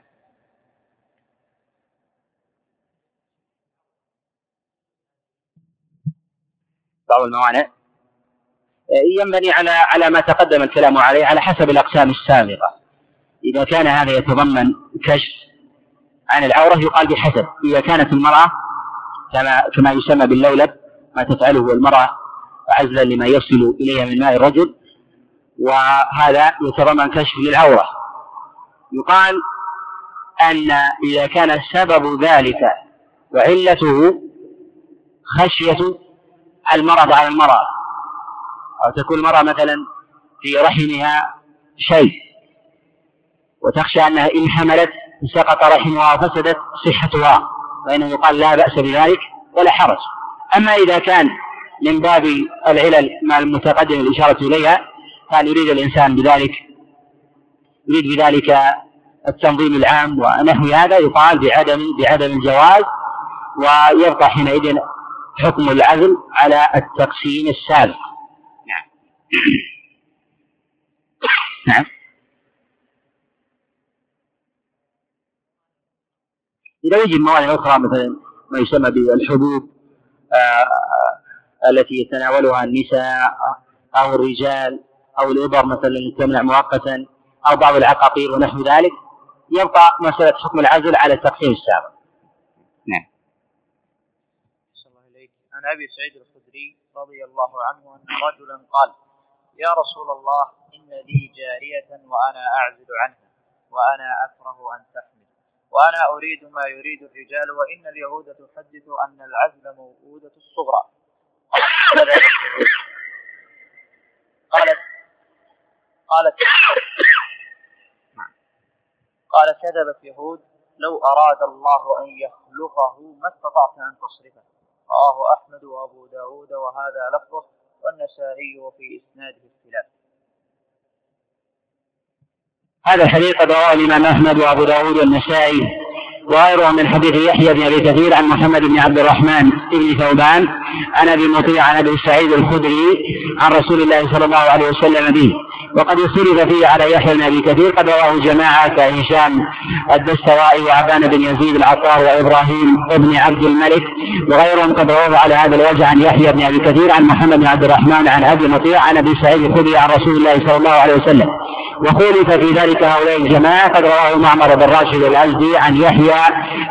بعض الموانع ينبني على على ما تقدم الكلام عليه على حسب الأقسام السابقة. إذا كان هذا يتضمن كشف عن العورة يقال بحسب. إذا كانت المرأة كما كما يسمى باللولب ما تفعله المرأة عزلا لما يصل إليها من ماء الرجل وهذا يتضمن كشف للعورة. يقال أن إذا كان سبب ذلك وعلته خشية المرض على المراه أو تكون المرأة مثلا في رحمها شيء وتخشى أنها إن حملت سقط رحمها وفسدت صحتها فإنه يقال لا بأس بذلك ولا حرج. أما إذا كان من باب العلل ما المتقدم الإشارة إليها كان يريد الإنسان بذلك؟ يريد بذلك التنظيم العام ونحو هذا يقال بعدم بعدم الجواز ويبقى حينئذ حكم العزل على التقسيم السابق. نعم. إذا وجد مواد أخرى مثلا ما يسمى بالحبوب آه التي يتناولها النساء أو الرجال أو الإبر مثلا تمنع مؤقتا. أو بعض العقاقير ونحو ذلك يبقى مسألة حكم العزل على التقسيم السابق. نعم. الله إليك عن أبي سعيد الخدري رضي الله عنه أن رجلا قال يا رسول الله إن لي جارية وأنا أعزل عنها وأنا أكره أن تحمل وأنا أريد ما يريد الرجال وإن اليهود تحدث أن العزل موؤودة الصغرى قالت قالت قال كذبت يهود لو أراد الله أن يخلقه ما استطعت أن تصرفه. رواه أحمد وأبو داود وهذا لفظه والنسائي وفي إسناده اختلاف. هذا الحديث رواه الإمام أحمد وأبو داود والنسائي. وغيره من حديث يحيى بن أبي كثير عن محمد بن عبد الرحمن بن ثوبان عن أبي مطيع عن أبي سعيد الخدري عن رسول الله صلى الله عليه وسلم به. وقد اختلف فيه على يحيى بن أبي كثير قد رواه جماعة كهشام الدستوائي وعبان بن يزيد العطار وإبراهيم بن عبد الملك وغيرهم قد رواه على هذا الوجه عن يحيى بن أبي كثير عن محمد بن عبد الرحمن عن أبي مطيع عن أبي سعيد الخدري عن رسول الله صلى الله عليه وسلم. وخولف في ذلك هؤلاء الجماعة قد رواه معمر بن راشد الازدي عن يحيى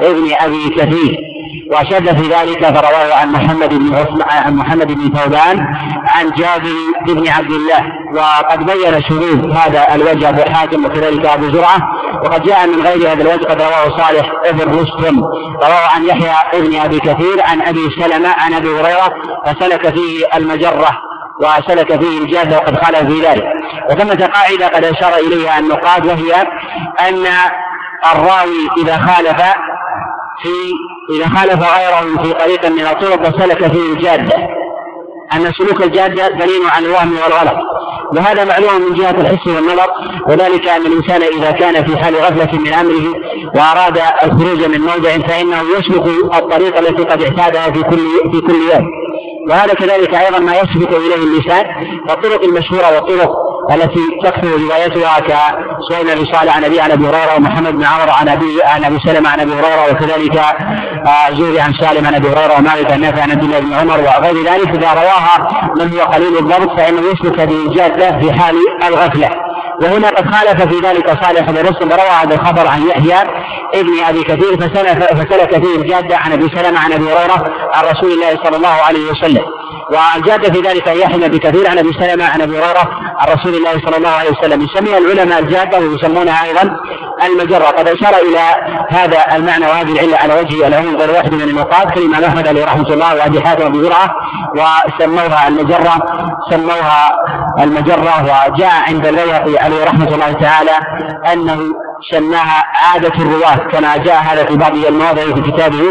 ابن أبي كثير وشد في ذلك فرواه عن محمد بن عن محمد بن ثوبان عن جابر بن عبد الله. وقد بين شذوذ هذا الوجه أبو حاتم وكذلك أبو زرعة. وقد جاء من غير هذا الوجه قد رواه صالح بن مسلم. رواه عن يحيى بن أبي كثير عن أبي سلمة عن أبي هريرة فسلك فيه المجرة وسلك فيه الجاده وقد خالف في ذلك. وثمة قاعدة قد أشار إليها النقاد وهي أن الراوي إذا خالف في إذا خالف غيره في طريق من الطرق وسلك فيه الجادة. أن سلوك الجادة دليل عن الوهم والغلط. وهذا معلوم من جهة الحس والنظر وذلك أن الإنسان إذا كان في حال غفلة من أمره وأراد الخروج من موضع فإنه يسلك الطريق التي قد اعتادها في كل في كل يوم. وهذا كذلك أيضا ما يسبق إليه اللسان فالطرق المشهورة والطرق التي تكثر روايتها كسئل ابي صالح عن أبي عن أبي هريرة ومحمد بن عمرو عن أبي عن أبي سلمة عن أبي هريرة وكذلك آه، زوري عن سالم عن أبي هريرة ومالك عن نافع عن عبد الله بن عمر وغير ذلك. إذا رواها من هو قليل الضبط فإنه يسلك بالجاده في حال الغفلة. وهنا قد خالف في ذلك صالح بن رسل روى هذا الخبر عن يحيى ابن أبي كثير فسلك فيه الجاده عن أبي سلمة عن أبي هريرة عن رسول الله صلى الله عليه وسلم. والجاده في ذلك يحيى بكثير عن أبي سلمة عن أبي هريرة عن رسول الله صلى الله عليه وسلم. يسميها العلماء الجادة ويسمونها أيضا المجرة. قد أشار إلى هذا المعنى وهذه العلة على وجه العموم غير واحد من النقاط كالامام أحمد عليه رحمة الله وأبي حاتم ابي زرعه وسموها المجرة سموها المجرة. وجاء عند البيهقي عليه رحمة الله تعالى أنه سماها عادة الرواة كما جاء هذا في بعض المواضع في كتابه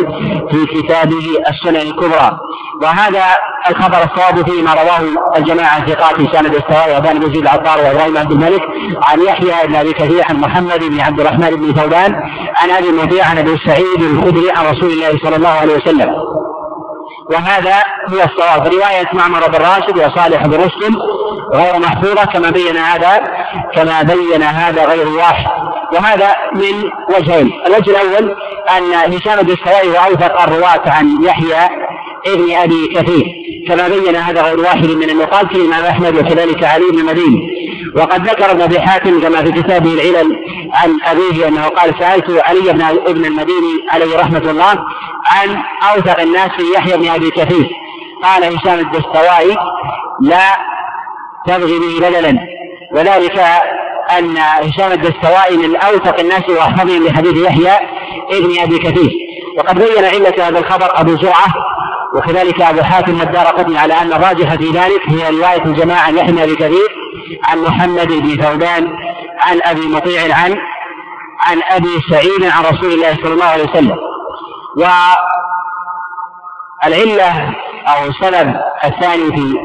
في كتابه السنن الكبرى. وهذا الخبر الصواب فيه ما رواه الجماعة ثقات في سند السواري وابان بن يزيد العطار وإبراهيم عبد الملك عن يحيى بن أبي كثير عن محمد بن عبد الرحمن بن ثوبان عن أبي المطيع عن أبي سعيد الخدري عن رسول الله صلى الله عليه وسلم. وهذا هو الصواب. رواية معمر بن راشد وصالح بن رسل غير محفوظة كما بين هذا كما بين هذا غير واحد. وهذا من وجهين. الوجه الأول أن هشام بن السوائي أوثق الرواة عن يحيى ابن أبي كثير كما بين هذا غير واحد من النقاد كالإمام أحمد وكذلك علي بن المديني وقد ذكر ابن أبي حاتم كما في كتابه العلل عن أبيه أنه قال سألت علي بن ابن المديني عليه رحمة الله عن أوثق الناس في يحيى بن أبي كثير. قال هشام الدستوائي لا تبغي به بدلا. وذلك أن هشام الدستوائي من أوثق الناس وأحفظهم لحديث يحيى ابن أبي كثير. وقد بين علة هذا الخبر أبو زرعة وكذلك أبو حاتم والدار قطني على أن الراجح في ذلك هي رواية الجماعة عن يحيى بن كثير عن محمد بن ثوبان عن أبي مطيع عن عن أبي سعيد عن رسول الله صلى الله عليه وسلم. والعلة أو السبب الثاني في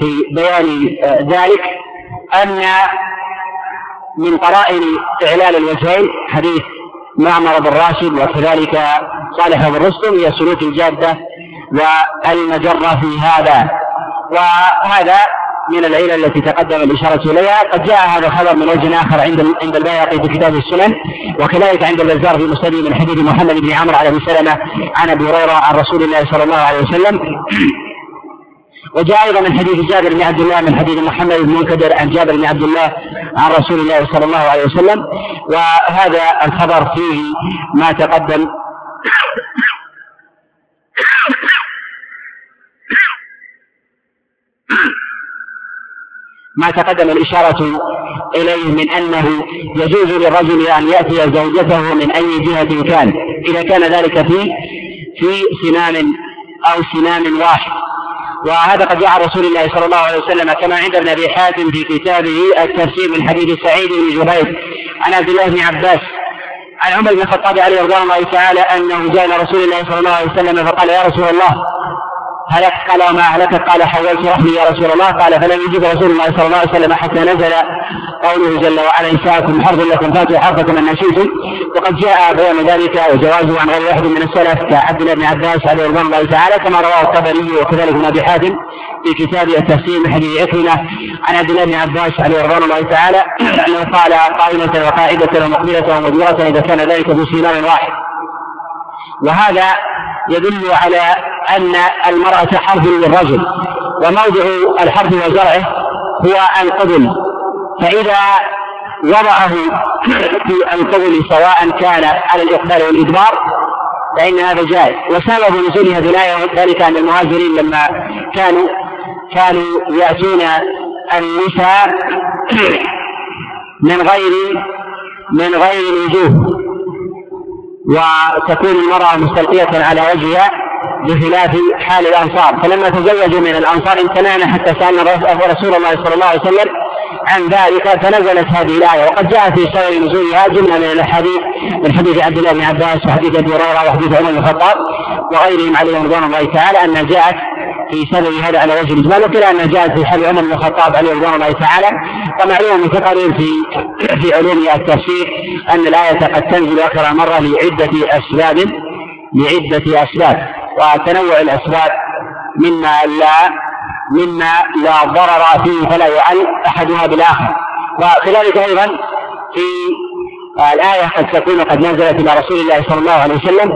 في بيان ذلك أن من قرائن إعلال الوجهين حديث معمر بن راشد وكذلك صالح بن رستم هي سلوك الجادة والمجرة في هذا. وهذا من العلل التي تقدم الإشارة إليها. قد جاء هذا الخبر من وجه آخر عند عند البيهقي في كتاب السنن وكذلك عند البزار في مسند من حديث محمد بن عمرو على ابي سلمة عن أبي هريرة عن رسول الله صلى الله عليه وسلم. وجاء أيضا من حديث جابر بن عبد الله من حديث محمد بن منكدر عن جابر بن عبد الله عن رسول الله صلى الله عليه وسلم. وهذا الخبر فيه ما تقدم. ما تقدم الإشارة إليه من أنه يجوز للرجل أن يأتي زوجته من أي جهة كان. إذا كان ذلك في في سنان أو سنان واحد. وهذا قد جاء رسول الله صلى الله عليه وسلم كما عند ابن أبي حاتم في كتابه التفسير من حديث سعيد بن جبير عن عبد الله بن عباس عن عمر بن الخطاب عليه رضوان الله تعالى أنه جاء إلى رسول الله صلى الله عليه وسلم فقال يا رسول الله هلك قال وما أهلكك قال حولت رحمي يا رسول الله. قال فلم يجب رسول الله صلى الله عليه وسلم حتى نزل قوله جل وعلا نساءكم حرث لكم فاتوا حرثكم ان نشيتم وقد جاء بيان ذلك وجوازه عن غير واحد من السلف كعبد الله بن عباس عليه رضوان الله تعالى كما رواه الطبري وكذلك ابن أبي حاتم في كتاب التفسير من حديث عكرمة عن عبد الله بن عباس عليه رضوان الله تعالى أنه قال قائمه وقاعدة ومقبلة ومدبرة إذا كان ذلك بسينار واحد. وهذا يدل على أن المرأة حرف للرجل وموضع الحرف وزرعه هو القبل فإذا وضعه في القبل سواء كان على الإقبال والإدبار فإن هذا جائز. وسبب نزول هذه الآية ذلك أن المهاجرين لما كانوا كانوا يأتون النساء من غير من غير الوجوه وتكون المرأة مستلقية على وجهها. بخلاف حال الأنصار. فلما تزوجوا من الأنصار امتنعنا حتى سألنا رسول الله صلى الله عليه وسلم عن ذلك فنزلت هذه الآية. وقد جاء في سبب نزولها جملة من الأحاديث من حديث عبد الله بن عباس وحديث أبي هريرة وحديث عمر بن الخطاب وغيرهم عليهم رضوان الله تعالى أنها جاءت في سبب هذا على وجه الإجمال. وكلا أنها جاءت في حال عمر بن الخطاب عليه رضوان الله تعالى. ومعلوم من تقارير في في علوم التفسير أن الآية قد تنزل أكثر مرة لعدة أسباب لعدة أسباب. وتنوع الأسباب مما لا مما لا ضرر فيه فلا يعل أحدها بالآخر. وكذلك أيضا في الآية قد تكون قد نزلت إلى رسول الله صلى الله عليه وسلم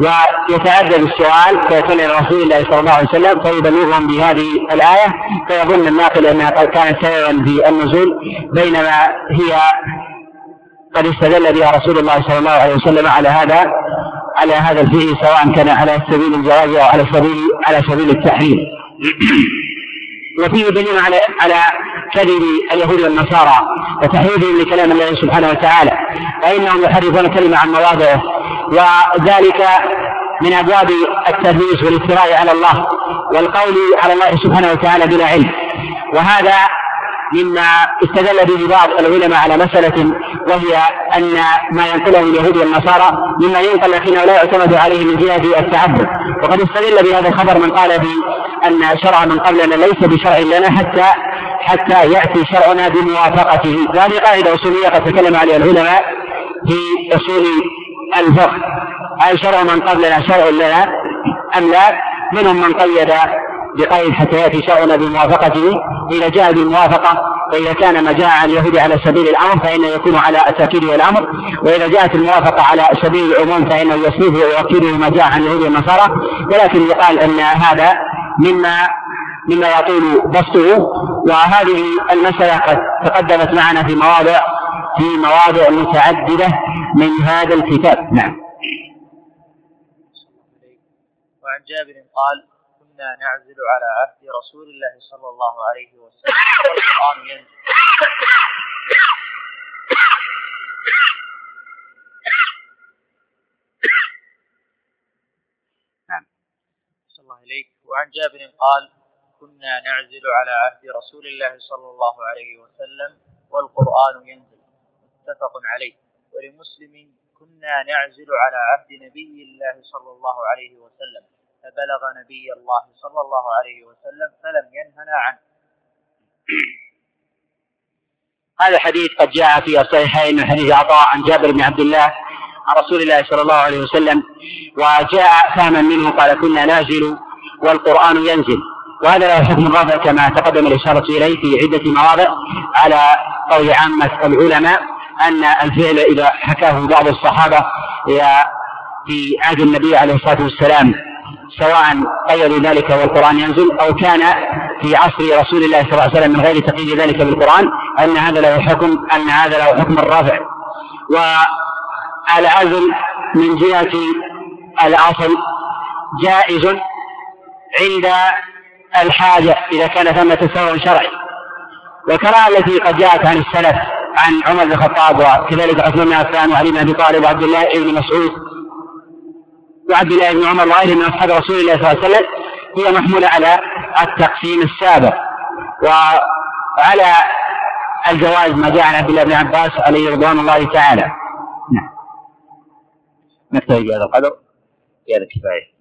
ويتعدد السؤال فيكون إلى رسول الله صلى الله عليه وسلم فيبلغهم بهذه الآية؟ فيظن الناقل أنها قد كانت سببا في النزول بينما هي قد استدل بها رسول الله صلى الله عليه وسلم على هذا على هذا الفعل سواء كان على سبيل الجواز أو على سبيل على سبيل التحريم. وفيه دليل على على كذب اليهود والنصارى وتحريفهم لكلام الله سبحانه وتعالى. فإنهم يحرفون الكلمة عن مواضعه وذلك من أبواب التدليس والافتراء على الله والقول على الله سبحانه وتعالى بلا علم. وهذا مما استدل به بعض العلماء على مسألة وهي أن ما ينقله اليهود والنصارى مما ينقل لكنه لا يعتمد عليه من جهة التعبد. وقد استدل بهذا الخبر من قال بأن شرع من قبلنا ليس بشرع لنا حتى حتى يأتي شرعنا بموافقته. وهذه قاعدة أصولية قد تكلم عليها العلماء في أصول الفقه. هل شرع من قبلنا شرع لنا أم لا؟ منهم من قيد بقيد حتى يأتي شرعنا بموافقته. إذا جاء بالموافقة وإذا كان ما جاء عن اليهود على سبيل الأمر فإنه يكون على التأكيد والأمر وإذا جاءت الموافقة على سبيل العموم فإنه يسلبه ويؤكده ما جاء عن اليهود والنصارى ولكن يقال أن هذا مما مما يطول بسطه. وهذه المسألة قد تقدمت معنا في مواضع في مواضع متعددة من هذا الكتاب. نعم. وعن جابر قال كنا نعزل على عهد رسول الله صلى الله عليه وسلم. والقرآن ينزل. نعم. الله إليك. وعن جابر قال كنا نعزل على عهد رسول الله صلى الله عليه وسلم والقرآن ينزل. متفق عليه. ولمسلم كنا نعزل على عهد نبي الله صلى الله عليه وسلم. فبلغ نبي الله صلى الله عليه وسلم فلم ينهنا عنه. هذا الحديث قد جاء في الصحيحين من حديث عطاء عن جابر بن عبد الله عن رسول الله صلى الله عليه وسلم وجاء فهما منه قال كنا نازل والقرآن ينزل. وهذا له حكم الرافع كما تقدم الإشارة إليه في عدة مواضع على قول عامة العلماء أن الفعل إذا حكاه بعض الصحابة في عهد النبي عليه الصلاة والسلام. سواء قيدوا ذلك والقرآن ينزل أو كان في عصر رسول الله صلى الله عليه وسلم من غير تقييد ذلك بالقرآن أن هذا له حكم أن هذا له حكم الرافع. والعزل من جهة الأصل جائز عند الحاجة إذا كان ثمة سبب شرعي. والكراهة التي قد جاءت عن السلف عن عمر بن الخطاب وكذلك عثمان بن عفان وعلي بن أبي طالب وعبد الله بن مسعود وعبد الله بن عمر وغيرهم من أصحاب رسول الله صلى الله عليه وسلم هي محمولة على التقسيم السابق. وعلى الجواز ما جاء عن عبد الله بن عباس عليه رضوان الله تعالى. نعم. نكتفي بهذا القدر. بهذا الكفاية.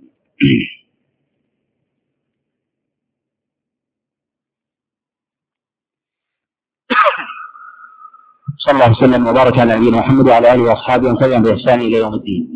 صلى الله وسلم وبارك على نبينا محمد وعلى آله وأصحابه ومن تبعهم بإحسان إلى يوم الدين.